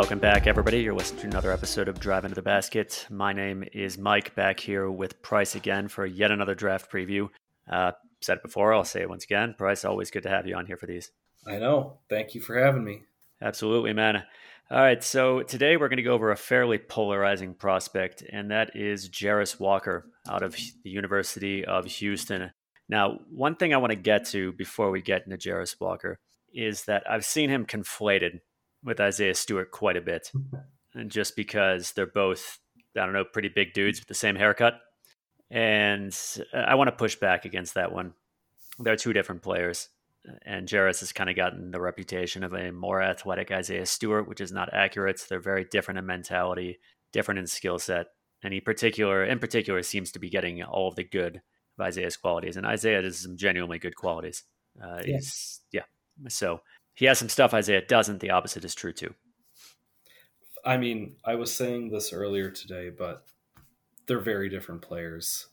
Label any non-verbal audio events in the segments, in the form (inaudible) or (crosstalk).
Welcome back, everybody. You're listening to another episode of Drive Into the Basket. My name is Mike, back here with Price again for yet another draft preview. Uh, said it before, I'll say it once again. Price, always good to have you on here for these. I know. Thank you for having me. Absolutely, man. All right, so today we're going to go over a fairly polarizing prospect, and that is Jarace Walker out of the University of Houston. Now, one thing I want to get to before we get into Jarace Walker is that I've seen him conflated with Isaiah Stewart quite a bit. And just because they're both, I don't know, pretty big dudes with the same haircut. And I want to push back against that one. They're two different players. And Jarace has kind of gotten the reputation of a more athletic Isaiah Stewart, which is not accurate. They're very different in mentality, different in skill set. And he particular in particular seems to be getting all of the good of Isaiah's qualities. And Isaiah has some genuinely good qualities. Uh, yeah. Yeah. So he has some stuff Isaiah doesn't. The opposite is true too. I mean, I was saying this earlier today, but they're very different players.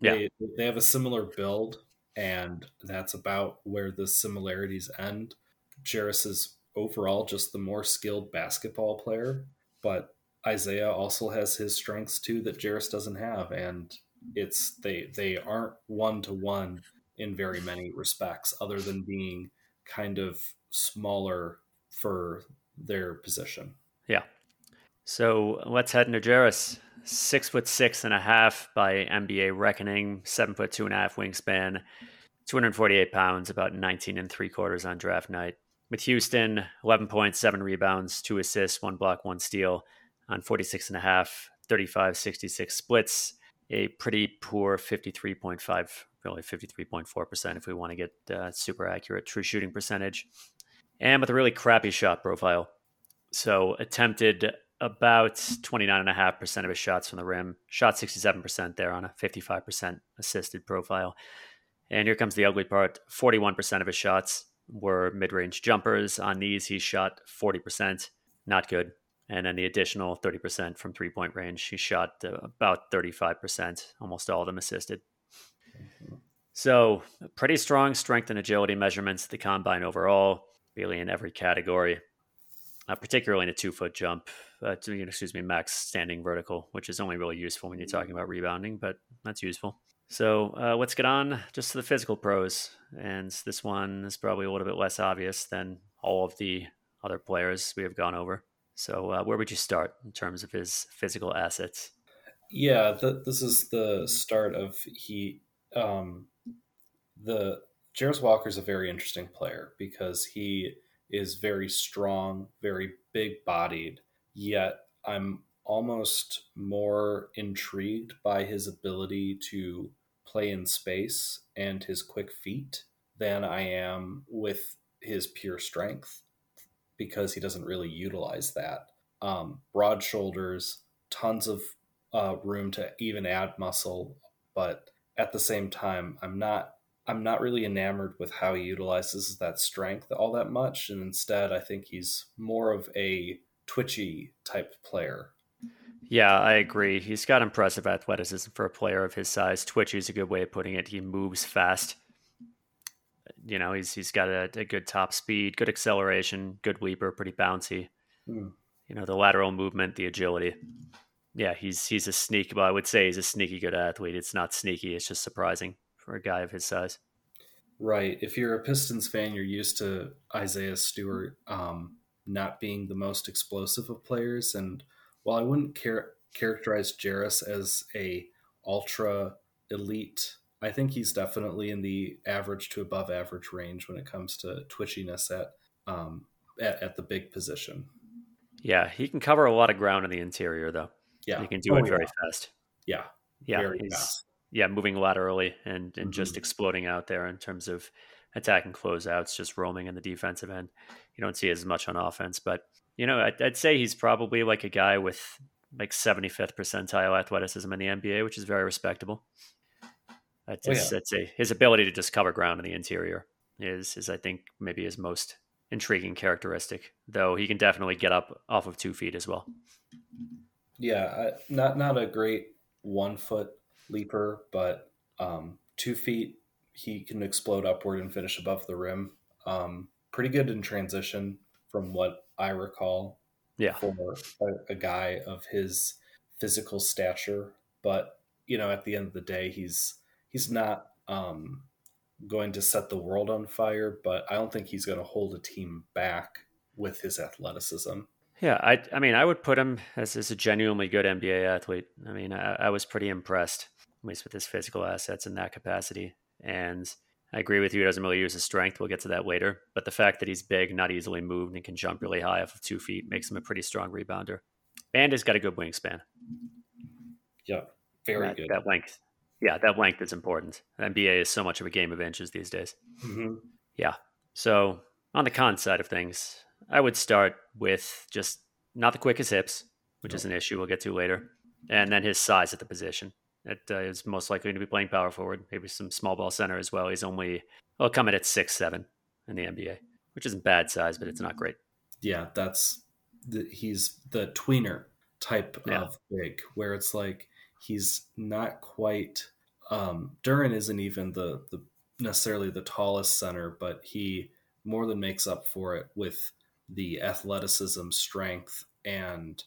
Yeah. They, they have a similar build, and that's about where the similarities end. Jarace is overall just the more skilled basketball player, but Isaiah also has his strengths too that Jarace doesn't have, and it's they they aren't one to one in very many respects, other than being kind of smaller for their position. Yeah. So let's head into Jarace. Six foot six and a half by NBA reckoning, seven foot two and a half wingspan, 248 pounds, about 19 and three quarters on draft night. With Houston, 11 points, seven rebounds, two assists, one block, one steal on 46 and a half, 35 66 splits, a pretty poor 53.5, really 53.4% if we want to get uh, super accurate true shooting percentage and with a really crappy shot profile. So attempted about 29.5% of his shots from the rim, shot 67% there on a 55% assisted profile. And here comes the ugly part 41% of his shots were mid range jumpers. On these, he shot 40%, not good. And then the additional 30% from three point range, he shot uh, about 35%, almost all of them assisted. So, pretty strong strength and agility measurements at the combine overall really in every category, uh, particularly in a two foot jump. Uh, to, excuse me, max standing vertical, which is only really useful when you're talking about rebounding, but that's useful. So uh, let's get on just to the physical pros, and this one is probably a little bit less obvious than all of the other players we have gone over. So uh, where would you start in terms of his physical assets? Yeah, the, this is the start of he. Um, the Jarace Walker is a very interesting player because he is very strong, very big bodied, yet I'm almost more intrigued by his ability to play in space and his quick feet than I am with his pure strength because he doesn't really utilize that. Um, broad shoulders, tons of uh, room to even add muscle, but at the same time, I'm not I'm not really enamored with how he utilizes that strength all that much. And instead, I think he's more of a twitchy type player. Yeah, I agree. He's got impressive athleticism for a player of his size. Twitchy is a good way of putting it. He moves fast. You know, he's he's got a, a good top speed, good acceleration, good leaper, pretty bouncy. Hmm. You know, the lateral movement, the agility. Yeah, he's he's a sneaky. Well, I would say he's a sneaky good athlete. It's not sneaky. It's just surprising for a guy of his size. Right. If you're a Pistons fan, you're used to Isaiah Stewart um, not being the most explosive of players. And while I wouldn't char- characterize Jarace as a ultra elite, I think he's definitely in the average to above average range when it comes to twitchiness at um, at, at the big position. Yeah, he can cover a lot of ground in the interior, though. Yeah, he can do oh, it very yeah. fast. Yeah, yeah, very fast yeah, moving laterally and and mm-hmm. just exploding out there in terms of attacking closeouts, just roaming in the defensive end. You don't see as much on offense, but you know, I'd, I'd say he's probably like a guy with like 75th percentile athleticism in the NBA, which is very respectable. That's, oh, yeah. that's a, his ability to just cover ground in the interior is, is I think maybe his most intriguing characteristic, though he can definitely get up off of two feet as well. Yeah, not not a great one foot leaper, but um, two feet, he can explode upward and finish above the rim. Um, pretty good in transition from what I recall. Yeah. for a, a guy of his physical stature. But you know, at the end of the day, he's he's not um, going to set the world on fire. But I don't think he's going to hold a team back with his athleticism. Yeah, I, I mean, I would put him as, as a genuinely good NBA athlete. I mean, I, I was pretty impressed, at least with his physical assets in that capacity. And I agree with you. He doesn't really use his strength. We'll get to that later. But the fact that he's big, not easily moved, and can jump really high off of two feet makes him a pretty strong rebounder. And he's got a good wingspan. Yeah, very that, good. That length, yeah, that length is important. NBA is so much of a game of inches these days. Mm-hmm. Yeah. So on the con side of things, I would start with just not the quickest hips, which No. is an issue we'll get to later, and then his size at the position. It uh, is most likely to be playing power forward, maybe some small ball center as well. He's only well coming at six seven in the NBA, which isn't bad size, but it's not great. Yeah, that's the, he's the tweener type Yeah. of big, where it's like he's not quite. Um, Duren isn't even the the necessarily the tallest center, but he more than makes up for it with the athleticism, strength, and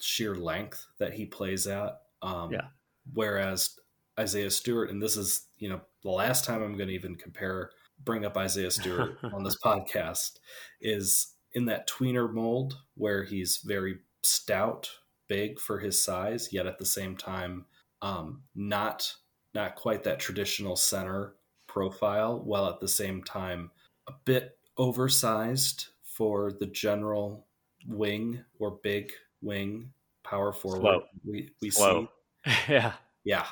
sheer length that he plays at. Um, Yeah. Whereas Isaiah Stewart, and this is you know the last time I'm going to even compare bring up Isaiah Stewart (laughs) on this podcast is in that tweener mold where he's very stout, big for his size, yet at the same time um, not not quite that traditional center profile, while at the same time a bit oversized for the general wing or big wing power forward Slow. we, we Slow. see. (laughs) yeah, Yeah.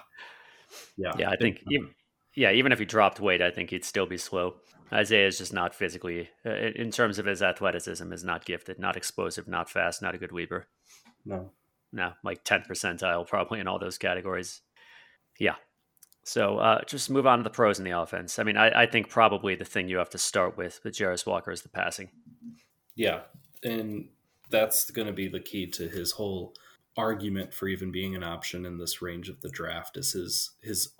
Yeah. yeah. I think, even, yeah, even if he dropped weight, I think he'd still be slow. Isaiah is just not physically, uh, in terms of his athleticism, is not gifted, not explosive, not fast, not a good weaver. no. No, like 10th percentile probably in all those categories. Yeah. So uh, just move on to the pros in the offense. I mean, I, I think probably the thing you have to start with with Jarace Walker is the passing. Yeah, and that's going to be the key to his whole argument for even being an option in this range of the draft. Is his his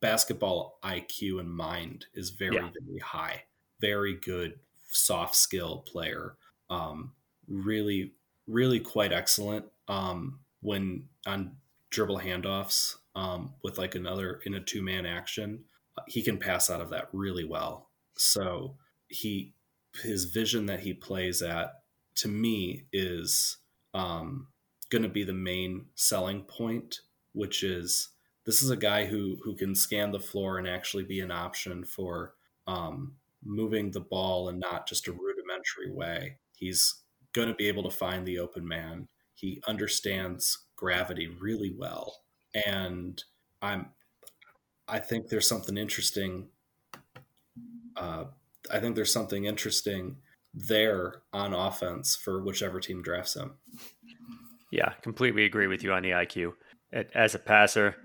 basketball IQ and mind is very Yeah. very high, very good soft skill player. Um, really, really quite excellent. Um, when on dribble handoffs um, with like another in a two man action, he can pass out of that really well. So he his vision that he plays at to me is um, going to be the main selling point, which is this is a guy who who can scan the floor and actually be an option for um, moving the ball and not just a rudimentary way. He's going to be able to find the open man. He understands gravity really well, and I'm. I think there's something interesting. Uh, I think there's something interesting there on offense for whichever team drafts him. Yeah, completely agree with you on the IQ. As a passer,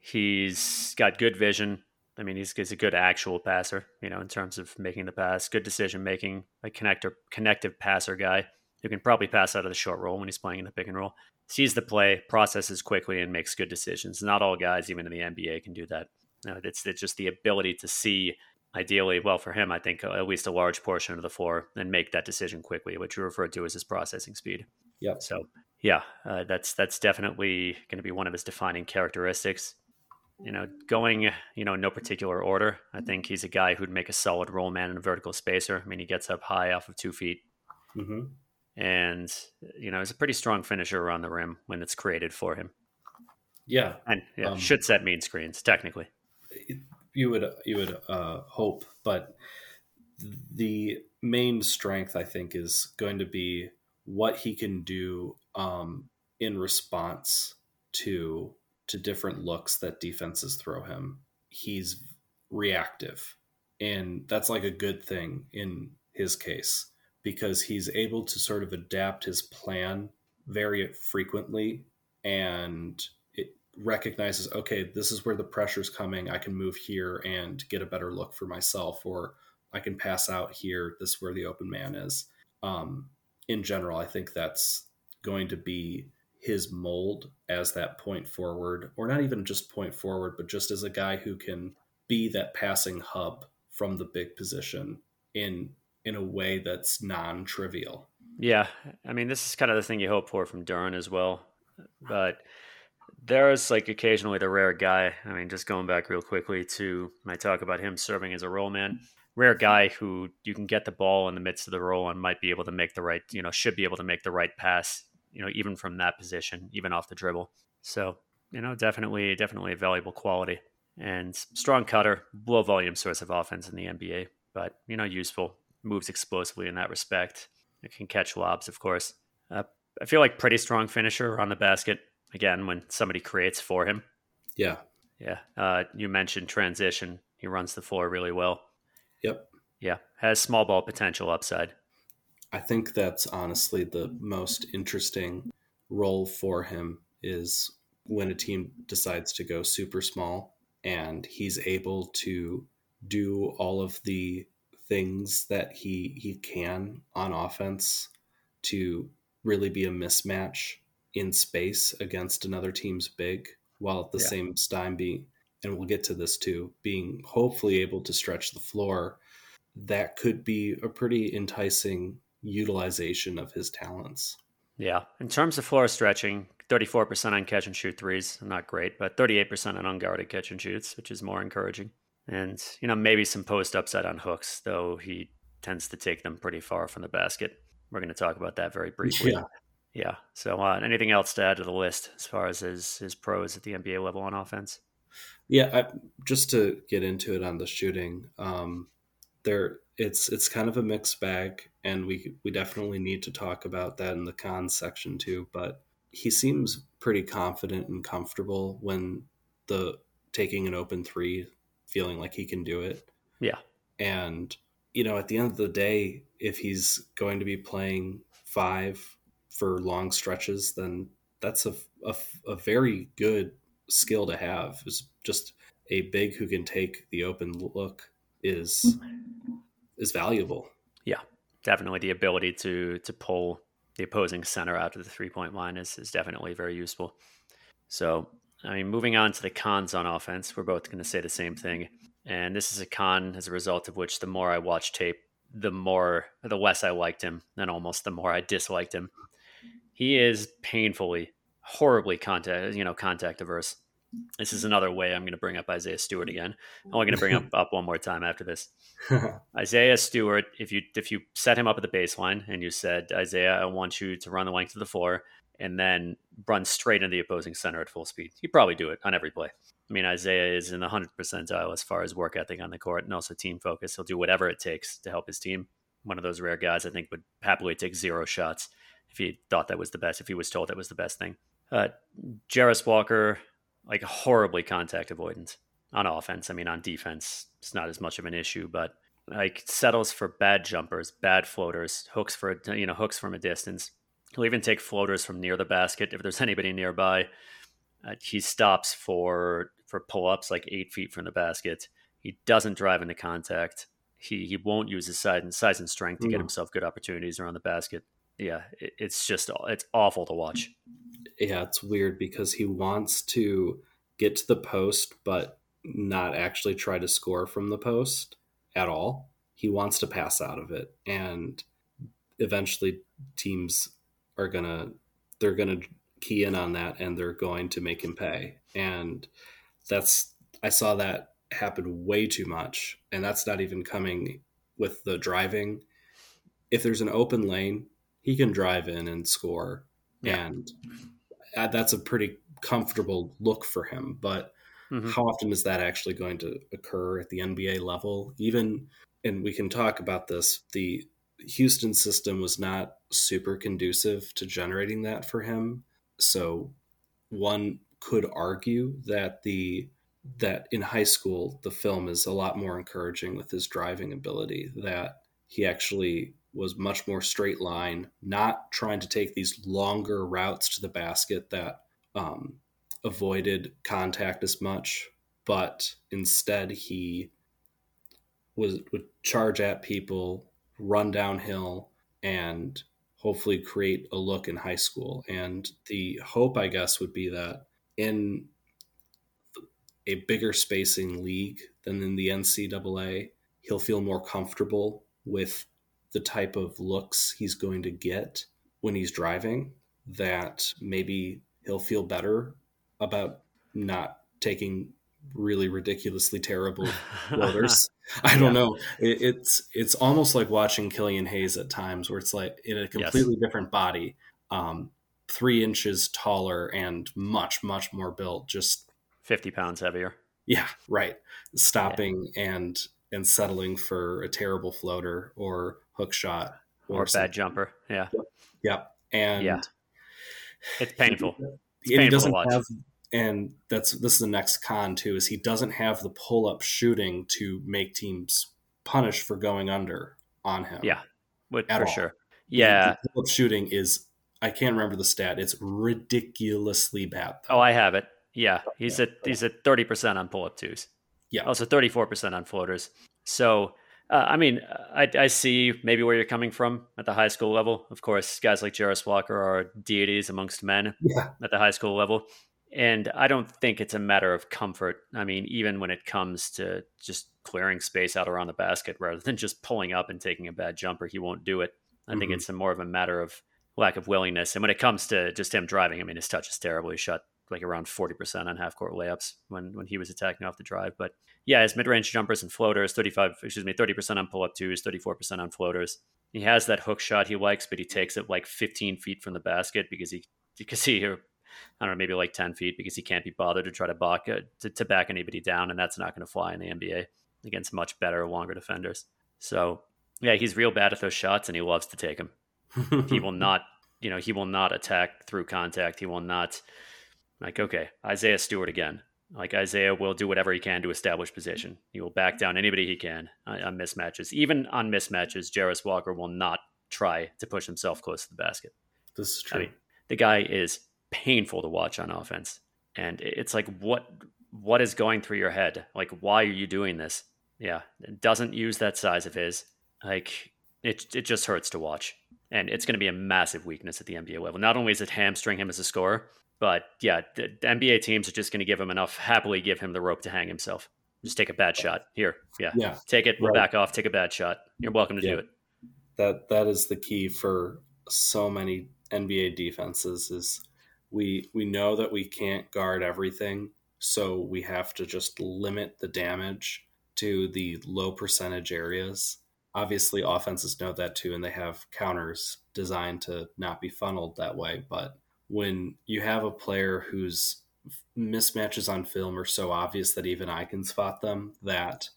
he's got good vision. I mean, he's, he's a good actual passer, you know, in terms of making the pass, good decision making, a connector, connective passer guy who can probably pass out of the short roll when he's playing in the pick and roll. Sees the play, processes quickly, and makes good decisions. Not all guys, even in the NBA, can do that. No, it's, it's just the ability to see, ideally, well, for him, I think uh, at least a large portion of the floor and make that decision quickly, which you referred to as his processing speed. Yep. So yeah, uh, that's that's definitely going to be one of his defining characteristics. You know, going you know in no particular order. I think he's a guy who'd make a solid roll man and a vertical spacer. I mean, he gets up high off of two feet, hmm and you know, he's a pretty strong finisher around the rim when it's created for him. Yeah, And yeah, Um, should set mean screens technically. you would you would uh, hope, but the main strength I think is going to be what he can do um, in response to to different looks that defenses throw him. He's reactive, and that's like a good thing in his case because he's able to sort of adapt his plan very frequently and it recognizes okay this is where the pressure's coming. I can move here and get a better look for myself or i can pass out here. This is where the open man is. Um, in general i think that's going to be his mold as that point forward or not even just point forward but just as a guy who can be that passing hub from the big position in in a way that's non-trivial Yeah, I mean, this is kind of the thing you hope for from Duren as well. But there's like occasionally the rare guy. I mean, just going back real quickly to my talk about him serving as a roll man, rare guy who you can get the ball in the midst of the roll and might be able to make the right, you know, should be able to make the right pass, you know, even from that position, even off the dribble. So, you know, definitely, definitely a valuable quality and strong cutter, low volume source of offense in the NBA, but, you know, useful, moves explosively in that respect. It can catch lobs, of course. Uh, I feel like pretty strong finisher on the basket. Again, when somebody creates for him. Yeah. Yeah. Uh, you mentioned transition. He runs the floor really well. Yep. Yeah. Has small ball potential upside. I think that's honestly the most interesting role for him is when a team decides to go super small and he's able to do all of the things that he he can on offense to really be a mismatch in space against another team's big while at the yeah. same time being and we'll get to this too being hopefully able to stretch the floor that could be a pretty enticing utilization of his talents. Yeah. In terms of floor stretching 34% on catch and shoot threes not great but 38% on unguarded catch and shoots which is more encouraging. And you know maybe some post upside on hooks though he tends to take them pretty far from the basket. We're going to talk about that very briefly. Yeah. Yeah. So uh, anything else to add to the list as far as his his pros at the nba level on offense yeah I, just to get into it on the shooting um there it's it's kind of a mixed bag and we we definitely need to talk about that in the cons section too but he seems pretty confident and comfortable when the taking an open three feeling like he can do it. Yeah. And, you know, at the end of the day, if he's going to be playing five for long stretches, then that's a, a, a very good skill to have. Is just a big who can take the open look is is valuable. Yeah, definitely the ability to to pull the opposing center out to the three point line is is definitely very useful. So I mean, moving on to the cons on offense, we're both going to say the same thing. And this is a con as a result of which the more I watch tape, the more, the less I liked him, and almost the more I disliked him. He is painfully, horribly contact, you know, contact averse. This is another way I'm going to bring up Isaiah Stewart again. I'm only going to bring up, (laughs) up one more time after this. (laughs) Isaiah Stewart, if you if you set him up at the baseline and you said, Isaiah, I want you to run the length of the floor and then run straight into the opposing center at full speed. He'd probably do it on every play. I mean, Isaiah is in the 100 percentile as far as work ethic on the court and also team focus. He'll do whatever it takes to help his team. One of those rare guys I think would happily take zero shots if he thought that was the best, if he was told that was the best thing. Uh, Walker, like horribly contact avoidant on offense. I mean, on defense, it's not as much of an issue, but like settles for bad jumpers, bad floaters, hooks for you know hooks from a distance. He'll even take floaters from near the basket if there's (laughs) anybody nearby. Uh, he stops for for pull ups like eight feet from the basket. He doesn't drive into contact. He he won't use his size and size and strength to get himself good opportunities around the basket. Yeah, it, it's just it's awful to watch. Yeah, it's weird because he wants to get to the post, but not actually try to score from the post at all. He wants to pass out of it, and eventually teams are gonna they're gonna key in on that and they're going to make him pay. And that's I saw that happen way too much. And that's not even coming with the driving. If there's an open lane, he can drive in and score. Yeah. And that's a pretty comfortable look for him. But mm-hmm. how often is that actually going to occur at the NBA level? Even, and we can talk about this, the Houston system was not super conducive to generating that for him. So one could argue that the that in high school the film is a lot more encouraging with his driving ability that he actually was much more straight line not trying to take these longer routes to the basket that um, avoided contact as much but instead he was would charge at people run downhill and hopefully create a look in high school. And the hope, I guess, would be that in a bigger spacing league than in the NCAA, he'll feel more comfortable with the type of looks he's going to get when he's driving that maybe he'll feel better about not taking really ridiculously terrible (laughs) floaters. I don't yeah. know. It, it's it's almost like watching Killian Hayes at times, where it's like in a completely yes. different body, um, three inches taller and much much more built. Just fifty pounds heavier. Yeah, right. Stopping yeah. and and settling for a terrible floater or hook shot or, or bad jumper. Yeah. Yep. And yeah. it's painful. It's and painful he doesn't have and that's this is the next con too is he doesn't have the pull up shooting to make teams punish for going under on him. Yeah, but for all. sure. Yeah, pull up shooting is I can't remember the stat. It's ridiculously bad. Though. Oh, I have it. Yeah, he's yeah. at he's at thirty percent on pull up twos. Yeah, also thirty four percent on floaters. So. Uh, I mean, I, I see maybe where you're coming from at the high school level. Of course, guys like Jarace Walker are deities amongst men yeah. at the high school level. And I don't think it's a matter of comfort. I mean, even when it comes to just clearing space out around the basket rather than just pulling up and taking a bad jumper, he won't do it. I mm-hmm. think it's a more of a matter of lack of willingness. And when it comes to just him driving, I mean, his touch is terrible. He shot like around 40% on half court layups when, when he was attacking off the drive. But yeah, his mid range jumpers and floaters, 35, excuse me, 30% on pull up twos, 34% on floaters. He has that hook shot he likes, but he takes it like 15 feet from the basket because he, because he I don't know, maybe like 10 feet because he can't be bothered to try to back, uh, to, to back anybody down. And that's not going to fly in the NBA against much better, longer defenders. So, yeah, he's real bad at those shots and he loves to take them. he will (laughs) not, you know, he will not attack through contact. He will not, like, okay, Isaiah Stewart again. Like Isaiah will do whatever he can to establish position. He will back down anybody he can on, mismatches. Even on mismatches, Jarace Walker will not try to push himself close to the basket. This is true. I mean, the guy is painful to watch on offense. And it's like, what what is going through your head? Like, why are you doing this? Yeah, doesn't use that size of his. Like, it it just hurts to watch, and it's going to be a massive weakness at the NBA level. Not only is it hamstring him as a scorer, but yeah, the, the NBA teams are just going to give him enough, happily give him the rope to hang himself. Just take a bad shot here. Yeah, yeah. Take it. We'll right. back off. Take a bad shot. You're welcome to yeah. do it. That that is the key for so many NBA defenses. Is we we know that we can't guard everything so we have to just limit the damage to the low percentage areas obviously offenses know that too and they have counters designed to not be funneled that way but when you have a player whose mismatches on film are so obvious that even I can spot them that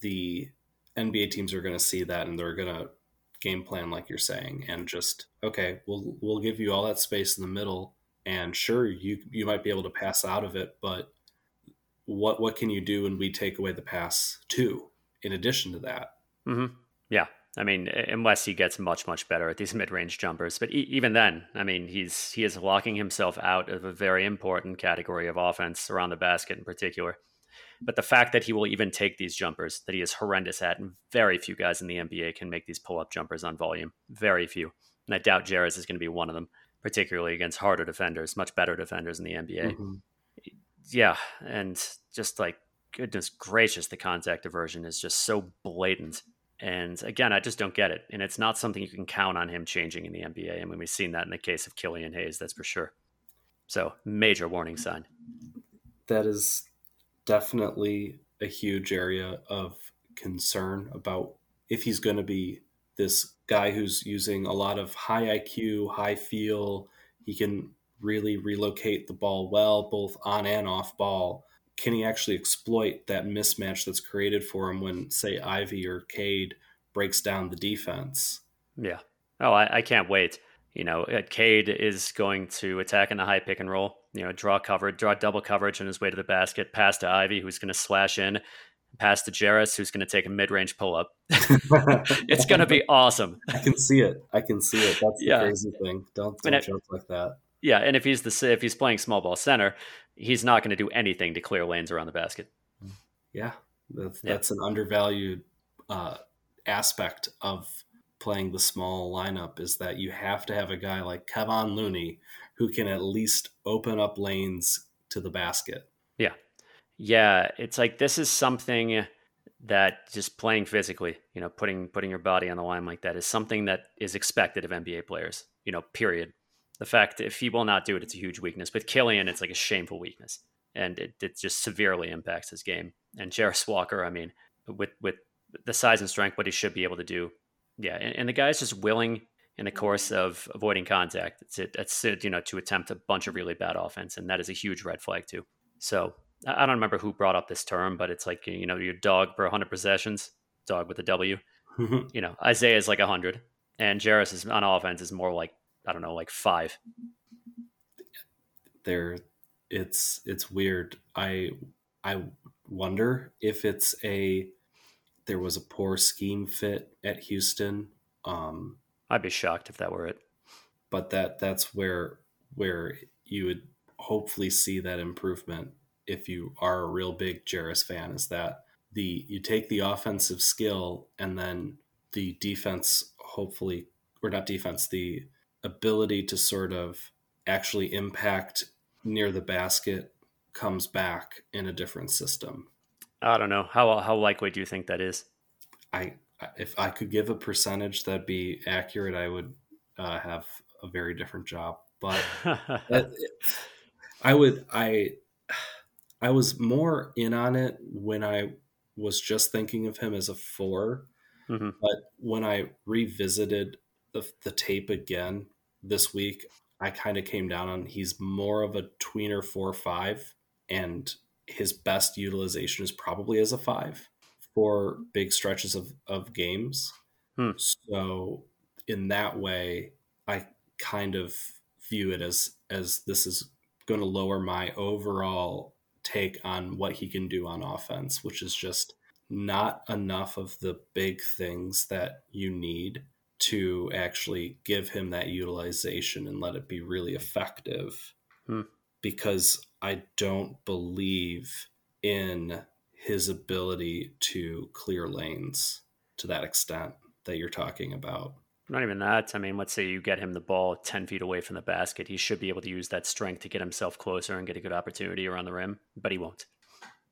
the NBA teams are going to see that and they're going to game plan like you're saying and just okay we'll we'll give you all that space in the middle and sure you you might be able to pass out of it but what what can you do when we take away the pass too in addition to that mm-hmm. yeah i mean unless he gets much much better at these (laughs) mid-range jumpers but e- even then i mean he's he is locking himself out of a very important category of offense around the basket in particular but the fact that he will even take these jumpers that he is horrendous at and very few guys in the nba can make these pull-up jumpers on volume very few and i doubt Jarace is going to be one of them particularly against harder defenders, much better defenders in the NBA. Mm-hmm. Yeah, and just like goodness gracious, the contact aversion is just so blatant. And again, I just don't get it. And it's not something you can count on him changing in the NBA. I mean, we've seen that in the case of Killian Hayes, that's for sure. So, major warning sign. That is definitely a huge area of concern about if he's going to be this guy who's using a lot of high IQ, high feel. He can really relocate the ball well, both on and off ball. Can he actually exploit that mismatch that's created for him when, say, Ivy or Cade breaks down the defense? Yeah. Oh, I, I can't wait. You know, uh, Cade is going to attack in the high pick and roll. You know, draw cover, draw double coverage on his way to the basket, pass to Ivy, who's going to slash in, pass to Jarace, who's going to take a mid-range pull-up. (laughs) it's going to be awesome. (laughs) I can see it. I can see it. That's the yeah. crazy thing. Don't, don't joke like that. Yeah, and if he's the if he's playing small ball center, he's not going to do anything to clear lanes around the basket. Yeah, that's yeah. that's an undervalued uh, aspect of playing the small lineup is that you have to have a guy like Kevon Looney who can at least open up lanes to the basket. Yeah, yeah, it's like this is something that just playing physically, you know, putting putting your body on the line like that is something that is expected of NBA players. You know, period. The fact if he will not do it, it's a huge weakness. With Killian, it's like a shameful weakness, and it, it just severely impacts his game. And Jarace Walker, I mean, with with the size and strength, what he should be able to do, yeah. And, and the guy's just willing in the course of avoiding contact. It's it, it's it, you know to attempt a bunch of really bad offense, and that is a huge red flag too. So I don't remember who brought up this term, but it's like you know your dog per 100 possessions, dog with a W. (laughs) you know Isaiah is like 100, and Jarace is on offense is more like I don't know like five. There, it's it's weird. I I wonder if it's a there was a poor scheme fit at Houston. Um, I'd be shocked if that were it. But that that's where where you would hopefully see that improvement if you are a real big Jarace fan is that the you take the offensive skill and then the defense hopefully or not defense the ability to sort of actually impact near the basket comes back in a different system. I don't know how how likely do you think that is? I if I could give a percentage that'd be accurate, I would uh, have a very different job. But (laughs) that, I would I I was more in on it when I was just thinking of him as a 4 mm-hmm. but when I revisited the, the tape again this week, I kind of came down on he's more of a tweener four five, and his best utilization is probably as a five for big stretches of, of games. Hmm. So in that way, I kind of view it as as this is going to lower my overall take on what he can do on offense, which is just not enough of the big things that you need to actually give him that utilization and let it be really effective. Hmm. Because I don't believe in his ability to clear lanes to that extent that you're talking about. Not even that. I mean, let's say you get him the ball 10 feet away from the basket. He should be able to use that strength to get himself closer and get a good opportunity around the rim, but he won't.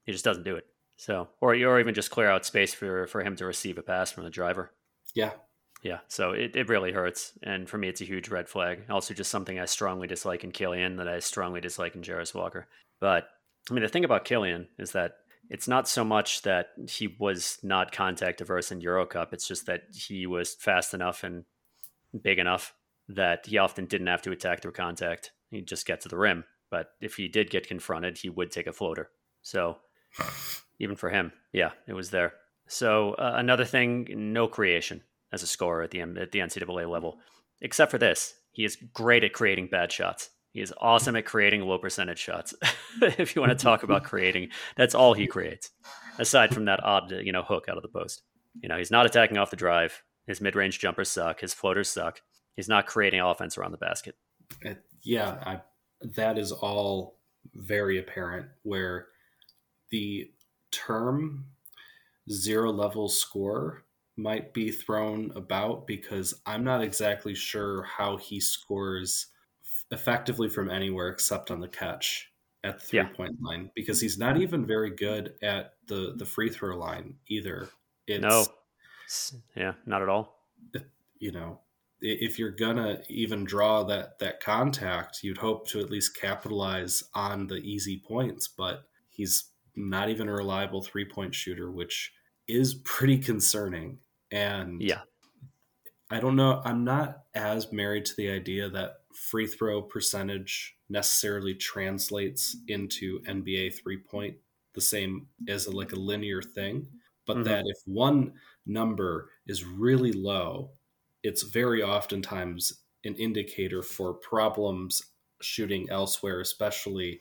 He just doesn't do it. So, or, or even just clear out space for, for him to receive a pass from the driver. Yeah. Yeah. So it, it really hurts. And for me, it's a huge red flag. Also, just something I strongly dislike in Killian that I strongly dislike in Jarace Walker. But I mean, the thing about Killian is that it's not so much that he was not contact averse in Eurocup. It's just that he was fast enough and big enough that he often didn't have to attack through contact. He'd just get to the rim. But if he did get confronted, he would take a floater. So even for him, yeah, it was there. So uh, another thing, no creation as a scorer at the at the NCAA level, except for this. He is great at creating bad shots. He is awesome at creating low percentage shots. (laughs) if you want to talk about (laughs) creating, that's all he creates. Aside from that odd, you know, hook out of the post. You know, he's not attacking off the drive. His mid-range jumpers suck. His floaters suck. He's not creating offense around the basket. Uh, yeah, I, that is all very apparent. Where the term zero level score might be thrown about because I'm not exactly sure how he scores effectively from anywhere except on the catch at the three yeah. point line because he's not even very good at the the free throw line either. It's, no, yeah, not at all. You know, if you're gonna even draw that that contact, you'd hope to at least capitalize on the easy points, but he's not even a reliable three point shooter, which is pretty concerning. And yeah, I don't know. I'm not as married to the idea that free throw percentage necessarily translates into NBA three point the same as a, like a linear thing, but mm-hmm. that if one number is really low, it's very oftentimes an indicator for problems shooting elsewhere, especially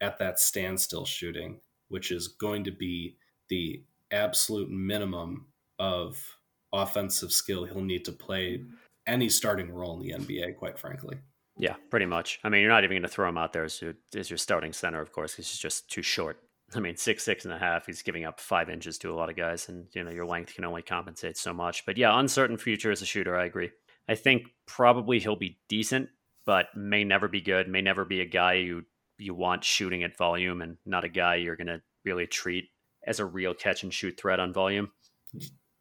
at that standstill shooting, which is going to be the absolute minimum of offensive skill he'll need to play any starting role in the NBA, quite frankly. Yeah, pretty much. I mean, you're not even going to throw him out there as your, as your starting center, of course, because he's just too short. I mean, six, six and a half. He's giving up five inches to a lot of guys, and you know your length can only compensate so much. But yeah, uncertain future as a shooter. I agree. I think probably he'll be decent, but may never be good. May never be a guy you you want shooting at volume, and not a guy you're going to really treat as a real catch and shoot threat on volume.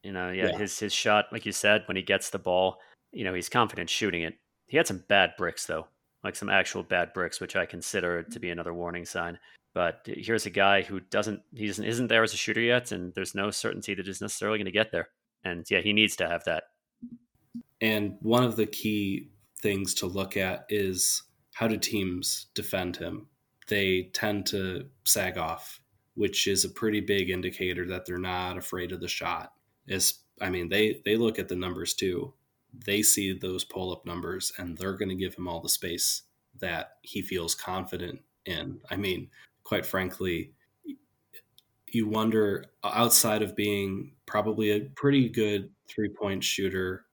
You know, yeah, Yeah. his his shot, like you said, when he gets the ball, you know, he's confident shooting it. He had some bad bricks though, like some actual bad bricks, which I consider to be another warning sign. But here's a guy who doesn't, he isn't, isn't there as a shooter yet, and there's no certainty that he's necessarily going to get there. And yeah, he needs to have that. And one of the key things to look at is how do teams defend him? They tend to sag off, which is a pretty big indicator that they're not afraid of the shot. Is I mean, they they look at the numbers too. They see those pull up numbers and they're going to give him all the space that he feels confident in. I mean, quite frankly, you wonder outside of being probably a pretty good three point shooter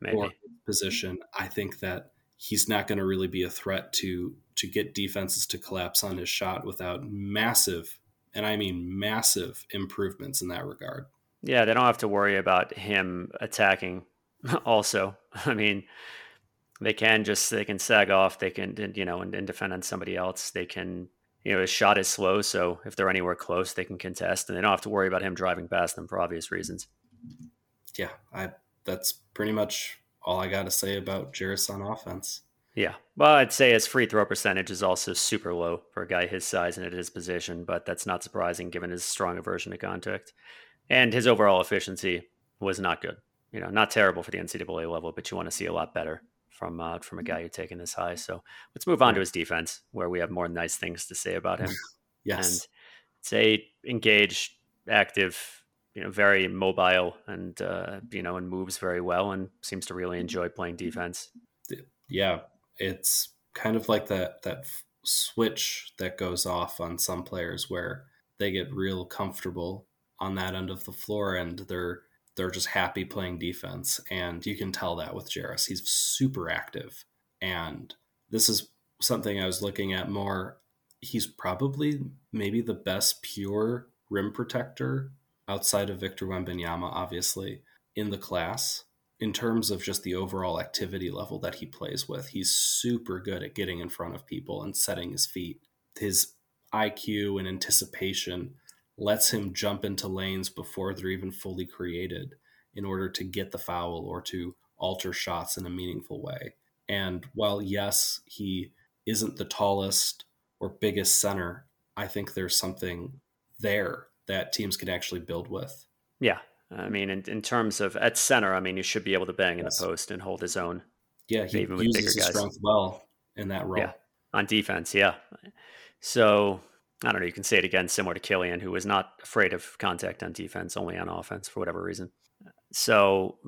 Maybe. for position, I think that he's not going to really be a threat to to get defenses to collapse on his shot without massive, and I mean massive improvements in that regard. Yeah, they don't have to worry about him attacking. (laughs) Also, I mean, they can just they can sag off. They can you know and, and defend on somebody else. They can you know his shot is slow, so if they're anywhere close, they can contest, and they don't have to worry about him driving past them for obvious reasons. Yeah, I that's pretty much all I got to say about Jarace on offense. Yeah, well, I'd say his free throw percentage is also super low for a guy his size and at his position, but that's not surprising given his strong aversion to contact. And his overall efficiency was not good. You know, not terrible for the NCAA level, but you want to see a lot better from uh, from a guy who taken this high. So let's move on to his defense, where we have more nice things to say about him. (laughs) yes, And say engaged, active, you know, very mobile, and uh, you know, and moves very well, and seems to really enjoy playing defense. yeah, it's kind of like that that switch that goes off on some players where they get real comfortable on that end of the floor and they're they're just happy playing defense and you can tell that with Jarace. He's super active and this is something I was looking at more. He's probably maybe the best pure rim protector outside of Victor Wembanyama, obviously, in the class in terms of just the overall activity level that he plays with, he's super good at getting in front of people and setting his feet. His IQ and anticipation lets him jump into lanes before they're even fully created in order to get the foul or to alter shots in a meaningful way. And while, yes, he isn't the tallest or biggest center, I think there's something there that teams can actually build with. Yeah, I mean, in, in terms of at center, I mean, you should be able to bang Yes. in the post and hold his own. Yeah, he Even with uses bigger his guys. strength well in that role. Yeah. on defense. Yeah. So I don't know. You can say it again, similar to Killian, who was not afraid of contact on defense, only on offense for whatever reason. So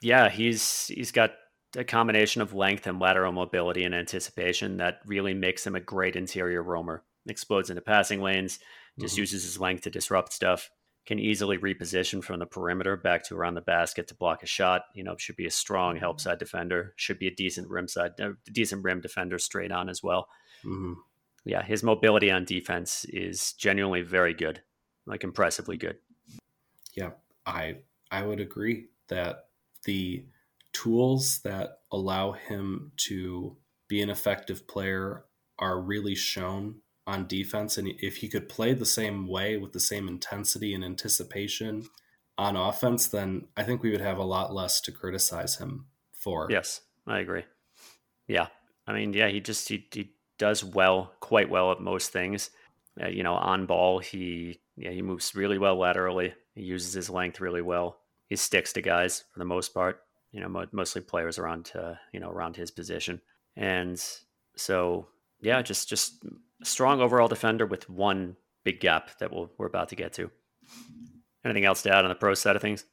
yeah, he's he's got a combination of length and lateral mobility and anticipation that really makes him a great interior roamer. Explodes into passing lanes, just Mhm. uses his length to disrupt stuff. Can easily reposition from the perimeter back to around the basket to block a shot. You know, should be a strong help side defender. Should be a decent rim side, uh, decent rim defender straight on as well Mhm. Yeah, his mobility on defense is genuinely very good, like impressively good. Yeah, I I would agree that the tools that allow him to be an effective player are really shown on defense and if he could play the same way with the same intensity and anticipation on offense then I think we would have a lot less to criticize him for. Yes, I agree. Yeah, I mean, yeah, he just he, he does well, quite well at most things. Uh, you know, on ball, he yeah he moves really well laterally. He uses his length really well. He sticks to guys for the most part. You know, mo- mostly players around uh, you know around his position, and so yeah, just just strong overall defender with one big gap that we'll, we're about to get to. Anything else to add on the pro side of things?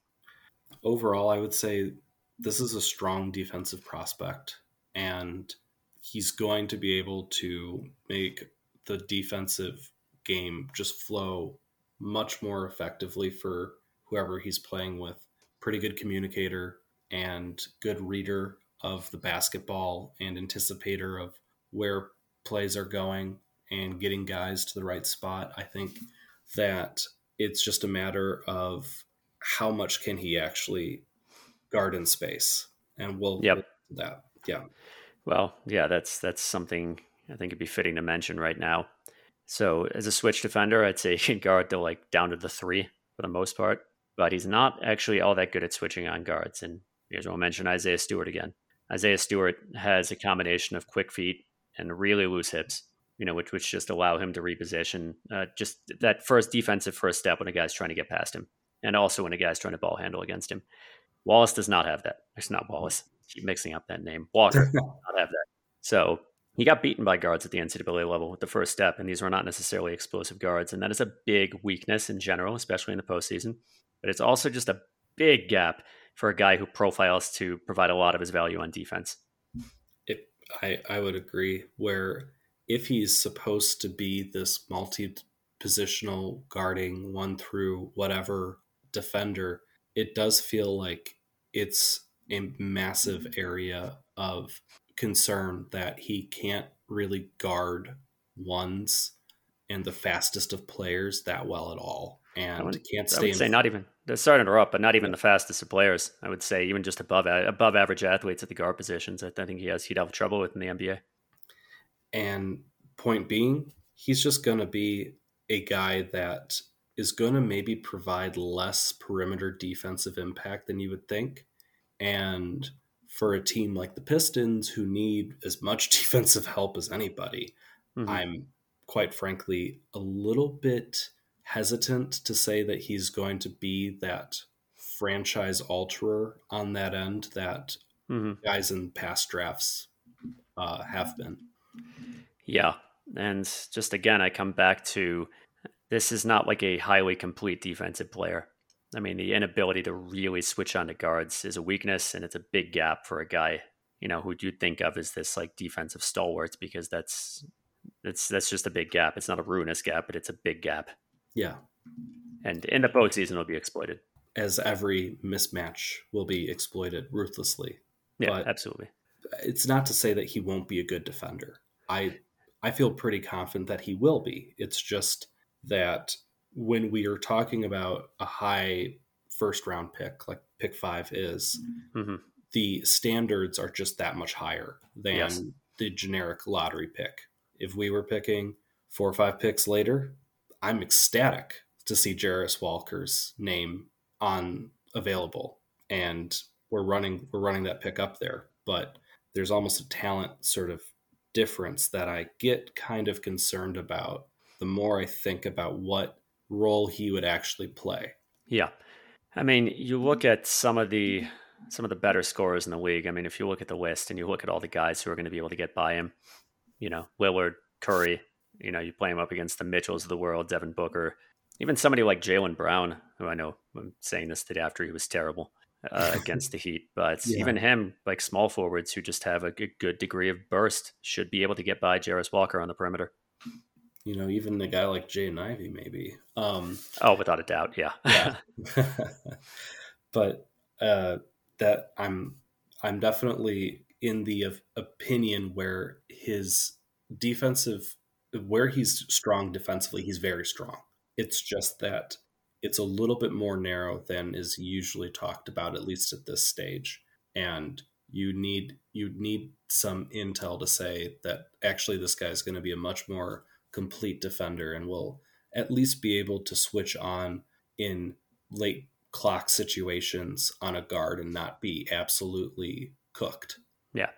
overall, I would say this is a strong defensive prospect, and he's going to be able to make the defensive game just flow much more effectively for whoever he's playing with. Pretty good communicator and good reader of the basketball and anticipator of where plays are going and getting guys to the right spot. I think that it's just a matter of how much can he actually guard in space, and we'll Yep. we'll get to that. Yeah, Well, yeah, that's that's something I think it'd be fitting to mention right now. So as a switch defender, I'd say he (laughs) can guard to like down to the three for the most part, but he's not actually all that good at switching on guards. And here's what I'll mention Isaiah Stewart again. Isaiah Stewart has a combination of quick feet and really loose hips, you know, which which just allow him to reposition. Uh, just that first defensive first step when a guy's trying to get past him, and also when a guy's trying to ball handle against him. Wallace does not have that. It's not Wallace. Keep mixing up that name. Walker does (laughs) not have that. So he got beaten by guards at the NCAA level with the first step, and these were not necessarily explosive guards. And that is a big weakness in general, especially in the postseason. But it's also just a big gap for a guy who profiles to provide a lot of his value on defense. It, I, I would agree. Where if he's supposed to be this multi positional guarding one through whatever defender, it does feel like it's a massive mm-hmm. area of concern that he can't really guard ones and the fastest of players that well at all and would, can't stay. I would say not even starting to up, but not even the fastest of players. I would say even just above above average athletes at the guard positions. I think he has he'd have trouble with in the NBA. And point being, he's just going to be a guy that is going to maybe provide less perimeter defensive impact than you would think. And for a team like the Pistons, who need as much (laughs) defensive help as anybody, mm-hmm. I'm quite frankly a little bit hesitant to say that he's going to be that franchise alterer on that end that mm-hmm. guys in past drafts uh, have been. Yeah. And just again, I come back to this is not like a highly complete defensive player. I mean, the inability to really switch on to guards is a weakness, and it's a big gap for a guy, you know, who you'd think of as this like defensive stalwart because that's that's that's just a big gap. It's not a ruinous gap, but it's a big gap. Yeah. And in the postseason, it'll be exploited. As every mismatch will be exploited ruthlessly. Yeah, but absolutely. It's not to say that he won't be a good defender. I I feel pretty confident that he will be. It's just that when we are talking about a high first round pick, like pick five is, mm-hmm. the standards are just that much higher than yes. the generic lottery pick. If we were picking four or five picks later, I'm ecstatic to see Jarace Walker's name on available, and we're running we're running that pick up there. But there's almost a talent sort of difference that I get kind of concerned about the more I think about what role he would actually play. Yeah. I mean, you look at some of the some of the better scorers in the league. I mean, if you look at the list and you look at all the guys who are going to be able to get by him, you know, Lillard, Curry, you know, you play him up against the Mitchells of the world, Devin Booker, even somebody like Jaylen Brown, who I know I'm saying this today after he was terrible uh, (laughs) against the Heat, but yeah. even him, like small forwards who just have a good degree of burst, should be able to get by Jarace Walker on the perimeter. You know, even a guy like Jaden Ivey, maybe. Um, oh, without a doubt, yeah. yeah. (laughs) (laughs) but uh, that I'm, I'm definitely in the opinion where his defensive where he's strong defensively, he's very strong. It's just that it's a little bit more narrow than is usually talked about, at least at this stage. And you need you need some intel to say that actually this guy is going to be a much more complete defender and will at least be able to switch on in late clock situations on a guard and not be absolutely cooked. Yeah.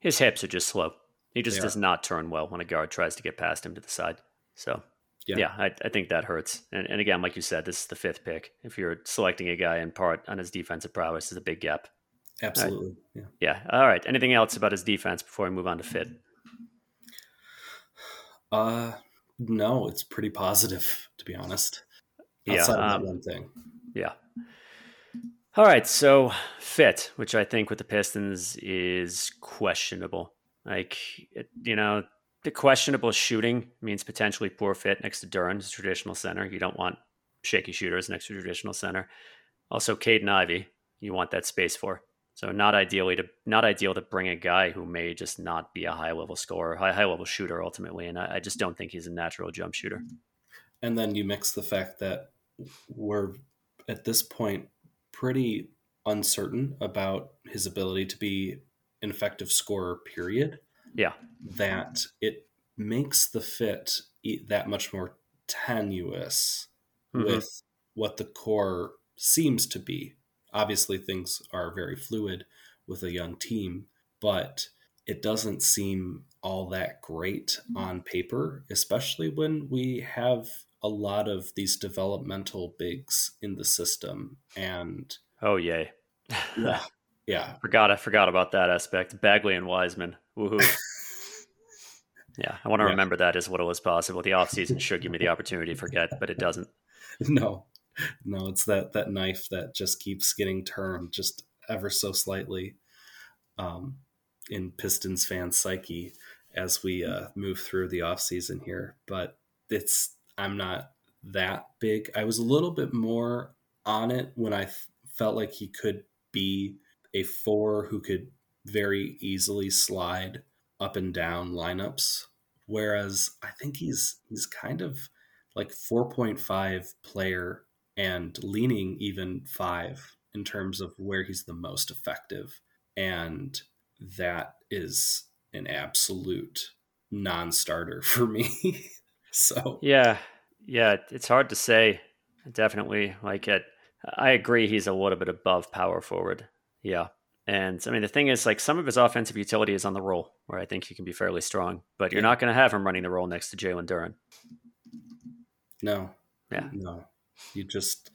His hips are just slow. He just does not turn well when a guard tries to get past him to the side. So, yeah, yeah I, I, think that hurts. And, and, again, like you said, this is the fifth pick. If you're selecting a guy in part on his defensive prowess, is a big gap. Absolutely. Right. Yeah. Yeah. All right. Anything else about his defense before we move on to fit? Uh, no, it's pretty positive to be honest. Outside yeah. Um, one thing. Yeah. All right. So fit, which I think with the Pistons is questionable. Like, you know, the questionable shooting means potentially poor fit next to Duren's traditional center. You don't want shaky shooters next to traditional center. Also, Cade and Ivey, you want that space for. So not ideally to not ideal to bring a guy who may just not be a high level scorer, high high level shooter ultimately, and I, I just don't think he's a natural jump shooter. And then you mix the fact that we're at this point pretty uncertain about his ability to be an effective scorer, period. Yeah. That it makes the fit that much more tenuous Mhm. with what the core seems to be. Obviously, things are very fluid with a young team, but it doesn't seem all that great mm-hmm. on paper, especially when we have a lot of these developmental bigs in the system. And Oh yay. yeah, (laughs) yeah, forgot I forgot about that aspect. Bagley and Wiseman. Woohoo. (laughs) yeah, I want to Yeah. remember that as what it was possible. The offseason should give me the opportunity to forget, but it doesn't. (laughs) no, (laughs) no, it's that that knife that just keeps getting turned just ever so slightly um, in Pistons fan psyche as we uh, move through the off season here. But it's I'm not that big. I was a little bit more on it when I f- felt like he could be a four who could very easily slide up and down lineups. Whereas I think he's he's kind of like 4.5 player and leaning even five in terms of where he's the most effective. And that is an absolute non starter (laughs) for me. so, Yeah, yeah, it's hard to say. Definitely, like it. I agree. He's a little bit above power forward. Yeah, and I mean the thing is, like some of his offensive utility is on the roll, where I think he can be fairly strong. But you're Yeah. not going to have him running the role next to Jalen Duren. no, Yeah. no, you just,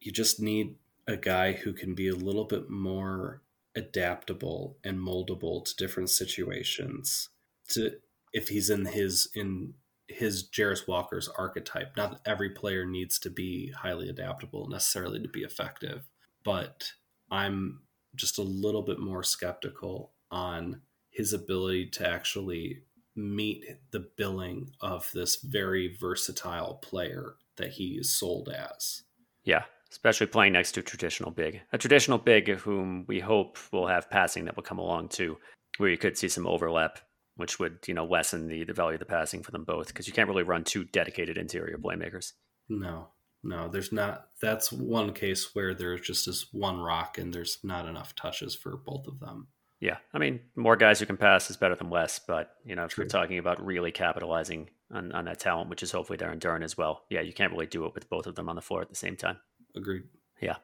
you just need a guy who can be a little bit more adaptable and moldable to different situations to if he's in his in his Jarace Walker's archetype. Not every player needs to be highly adaptable necessarily to be effective, but I'm just a little bit more skeptical on his ability to actually meet the billing of this very versatile player that he is sold as. Yeah, especially playing next to a traditional big, a traditional big whom we hope will have passing that will come along too, where you could see some overlap, which would you know lessen the the value of the passing for them both because you can't really run two dedicated interior playmakers. No, no, there's not. That's one case where there's just this one rock and there's not enough touches for both of them. Yeah, I mean, more guys who can pass is better than less, but you know, if True. we're talking about really capitalizing on, on that talent, which is hopefully Darren Duren as well, yeah, you can't really do it with both of them on the floor at the same time. Agreed. Yeah.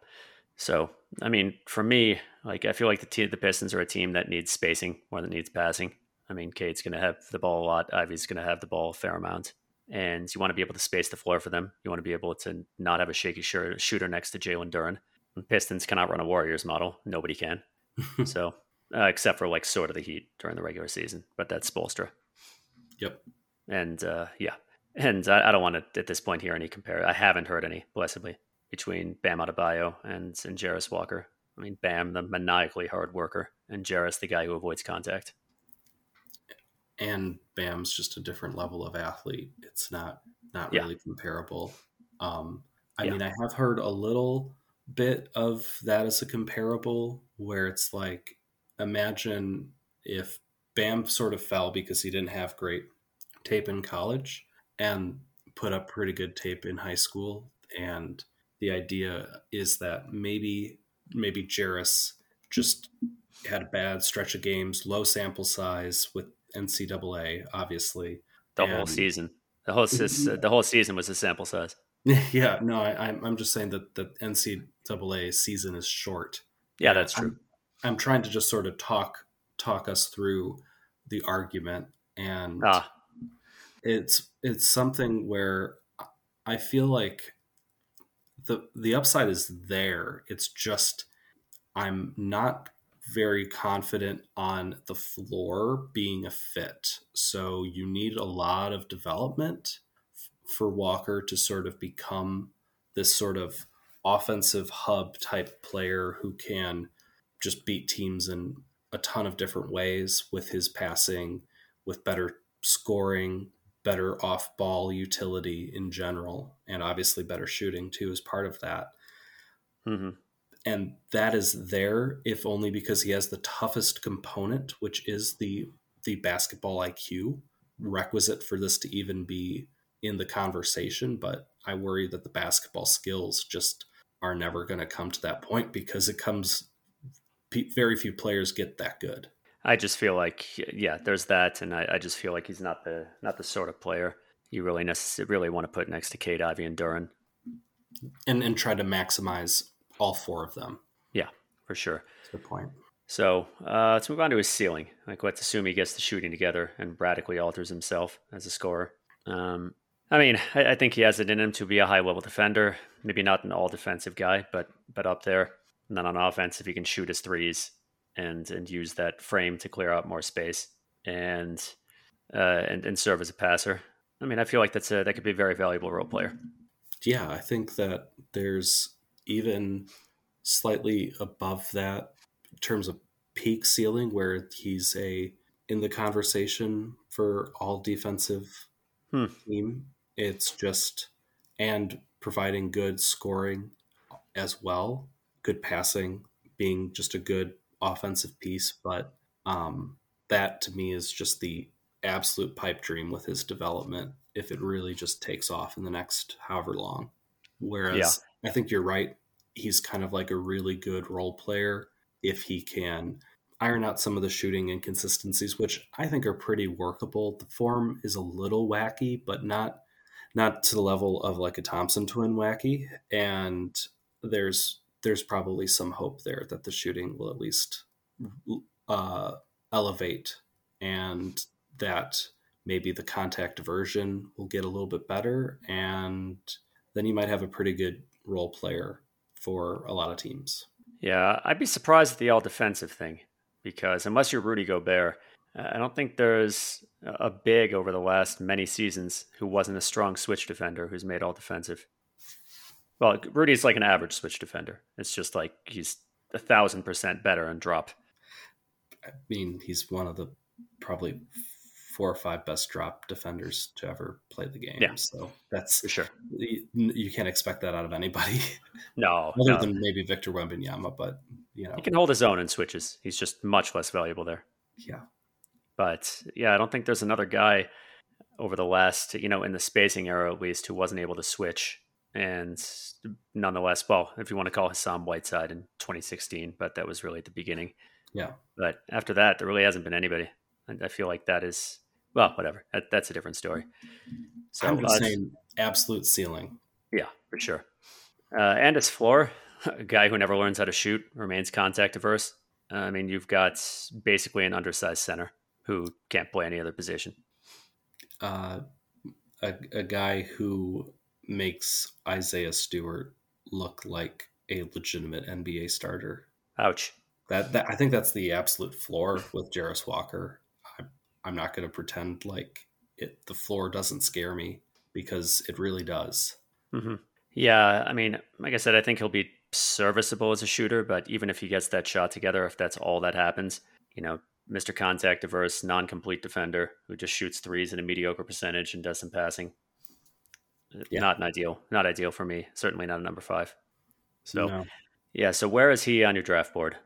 So, I mean, for me, like I feel like the te- the Pistons are a team that needs spacing more than needs passing. I mean, Cade's going to have the ball a lot. Ivey's going to have the ball a fair amount, and you want to be able to space the floor for them. You want to be able to not have a shaky shooter, shooter next to Jalen Duren. Pistons cannot run a Warriors model. Nobody can. (laughs) so, uh, except for like sort of the Heat during the regular season, but that's Spoelstra. Yep. And uh, yeah, and I, I don't want to at this point hear any compare. I haven't heard any, blessedly, between Bam Adebayo and and Jarace Walker. I mean, Bam, the maniacally hard worker, and Jarris, the guy who avoids contact. and Bam's just a different level of athlete. It's not not Yeah. really comparable. Um, I Yeah. mean, I have heard a little bit of that as a comparable, where it's like, imagine if Bam sort of fell because he didn't have great tape in college and put up pretty good tape in high school, and the idea is that maybe maybe Jarace just had a bad stretch of games, low sample size with NCAA, obviously. The whole season, the whole (laughs) the whole season was a sample size. (laughs) yeah, no, I, I'm I'm just saying that the NCAA season is short. Yeah, that's true. I'm, I'm trying to just sort of talk talk us through the argument, and Ah, it's it's something where I feel like the the upside is there. It's just I'm not very confident on the floor being a fit. So you need a lot of development for Walker to sort of become this sort of offensive hub type player who can just beat teams in a ton of different ways with his passing, with better scoring, better off ball utility in general, and obviously better shooting too as part of that. hmm And that is there if only because he has the toughest component, which is the the basketball IQ requisite for this to even be in the conversation. But I worry that the basketball skills just are never going to come to that point because it comes very few players get that good. I just feel like yeah, there's that, and I, I just feel like he's not the not the sort of player you really necessarily really want to put next to Cade Ivey and Duren, And and try to maximize all four of them. Yeah, for sure. That's a Good point. So uh, let's move on to his ceiling. Like, let's assume he gets the shooting together and radically alters himself as a scorer. Um, I mean, I, I, think he has it in him to be a high level defender. Maybe not an all defensive guy, but but up there. And then on offense, if he can shoot his threes and and use that frame to clear out more space and uh, and and serve as a passer. I mean, I feel like that's a that could be a very valuable role player. Yeah, I think that there's even slightly above that in terms of peak ceiling where he's a in the conversation for all defensive hmm. team. It's just and providing good scoring as well, good passing, being just a good offensive piece. But um, that to me is just the absolute pipe dream with his development if it really just takes off in the next however long. Whereas yeah. I think you're right he's kind of like a really good role player if he can iron out some of the shooting inconsistencies, which I think are pretty workable. The form is a little wacky, but not not to the level of like a Thompson twin wacky. And there's there's probably some hope there that the shooting will at least uh, elevate and that maybe the contact version will get a little bit better and then you might have a pretty good role player for a lot of teams. Yeah, I'd be surprised at the all defensive thing because unless you're Rudy Gobert, I don't think there's a big over the last many seasons who wasn't a strong switch defender who's made all defensive. Well, Rudy's like an average switch defender. It's just like he's a thousand percent better on drop. I mean, he's one of the probably four or five best drop defenders to ever play the game. Yeah. So that's for sure. You, you can't expect that out of anybody. No, (laughs) other no. than maybe Victor Wembanyama, but you know he can hold his own in switches. He's just much less valuable there. Yeah. But yeah, I don't think there's another guy over the last, you know, in the spacing era at least, who wasn't able to switch. And nonetheless, well, if you want to call Hassan Whiteside in 2016, but that was really at the beginning. Yeah. But after that, there really hasn't been anybody. And I feel like that is well, whatever. That, that's a different story. So I'm just uh, saying absolute ceiling. Yeah, for sure. Uh, and his floor, a guy who never learns how to shoot, remains contact averse. Uh, I mean, you've got basically an undersized center who can't play any other position. Uh, a, a guy who makes Isaiah Stewart look like a legitimate NBA starter. Ouch. That, that I think that's the absolute floor with Jarace Walker. I'm not going to pretend like it the floor doesn't scare me because it really does. Mm-hmm. Yeah, I mean, like I said, I think he'll be serviceable as a shooter, but even if he gets that shot together, if that's all that happens, you know, Mr. Contact Diverse, non complete defender who just shoots threes at a mediocre percentage and does some passing. Yeah. Not an ideal, not ideal for me. Certainly not a number five. So, no. yeah. So, where is he on your draft board?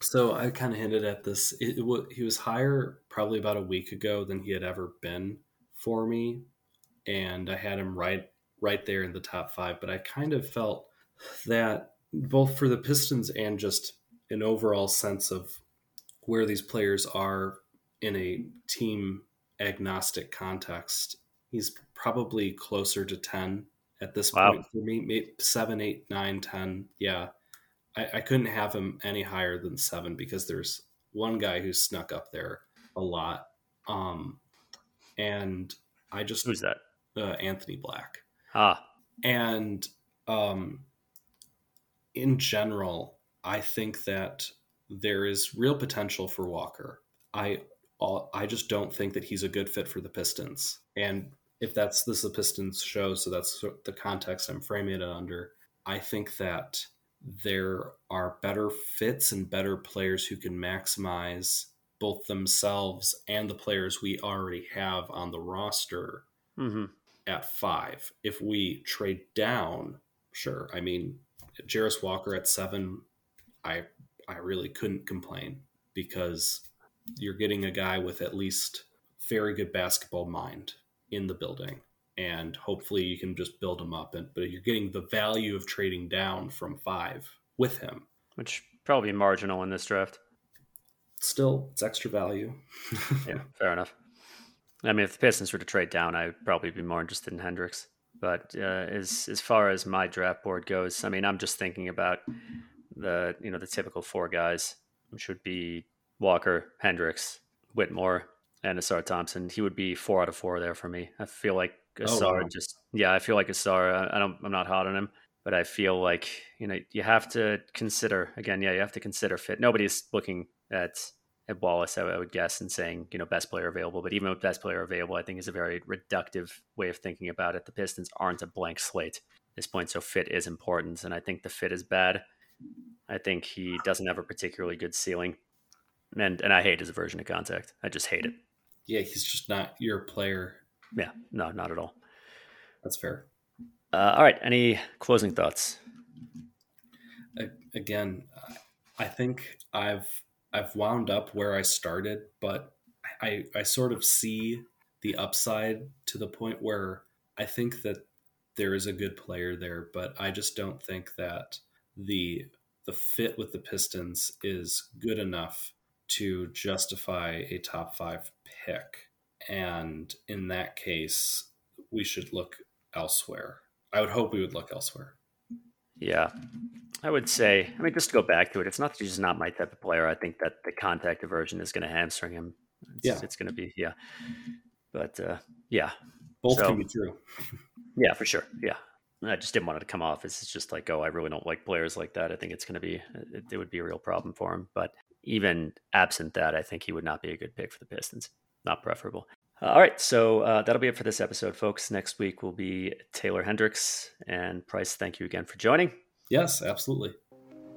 So I kind of hinted at this. It, it, he was higher probably about a week ago than he had ever been for me, and I had him right right there in the top five. But I kind of felt that both for the Pistons and just an overall sense of where these players are in a team agnostic context, he's probably closer to ten at this wow. point for me. Maybe seven, eight, nine, ten. Yeah, I, I couldn't have him any higher than seven because there's one guy who snuck up there a lot. Um, and I just who's that? Uh, Anthony Black. Ah, and um, in general, I think that there is real potential for Walker. I I just don't think that he's a good fit for the Pistons. And if that's this is a Pistons show, so that's the context I'm framing it under. I think that there are better fits and better players who can maximize both themselves and the players we already have on the roster mm-hmm. at five. If we trade down, sure. I mean, Jarace Walker at seven, I I really couldn't complain because you're getting a guy with at least very good basketball mind in the building and hopefully you can just build him up. And but you're getting the value of trading down from five with him, which probably marginal in this draft. still, it's extra value. (laughs) yeah, fair enough. I mean, if the Pistons were to trade down, I'd probably be more interested in Hendricks. But uh, as as far as my draft board goes, I mean, I'm just thinking about the you know the typical four guys, which would be Walker, Hendricks, Whitmore, and Ausar Thompson. He would be four out of four there for me. I feel like Ausar oh, wow. just yeah, I feel like Ausar. I don't I'm not hot on him, but I feel like you know you have to consider again. Yeah, you have to consider fit. Nobody's looking at at Wallace, I would guess, and saying, you know, best player available. But even with best player available, I think is a very reductive way of thinking about it. The Pistons aren't a blank slate at this point, so fit is important. And I think the fit is bad. I think he doesn't have a particularly good ceiling. And and I hate his aversion to contact. I just hate it. Yeah, he's just not your player. Yeah, no, not at all. That's fair. Uh, all right. Any closing thoughts? Again, I think I've I've wound up where I started, but I I sort of see the upside to the point where I think that there is a good player there, but I just don't think that the the fit with the Pistons is good enough to justify a top 5 pick. And in that case, we should look elsewhere. I would hope we would look elsewhere. Yeah. I would say, I mean, just to go back to it, it's not that he's just not my type of player. I think that the contact aversion is going to hamstring him. It's, yeah. It's going to be, yeah. But uh, yeah. Both so, can be true. (laughs) yeah, for sure. Yeah. I just didn't want it to come off. It's just like, oh, I really don't like players like that. I think it's going to be, it, it would be a real problem for him. But even absent that, I think he would not be a good pick for the Pistons. Not preferable. Uh, all right, so uh, that'll be it for this episode, folks. Next week will be Taylor Hendricks and Price. Thank you again for joining. Yes, absolutely.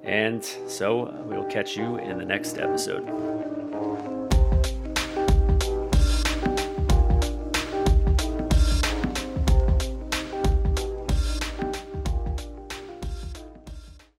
And so we'll catch you in the next episode.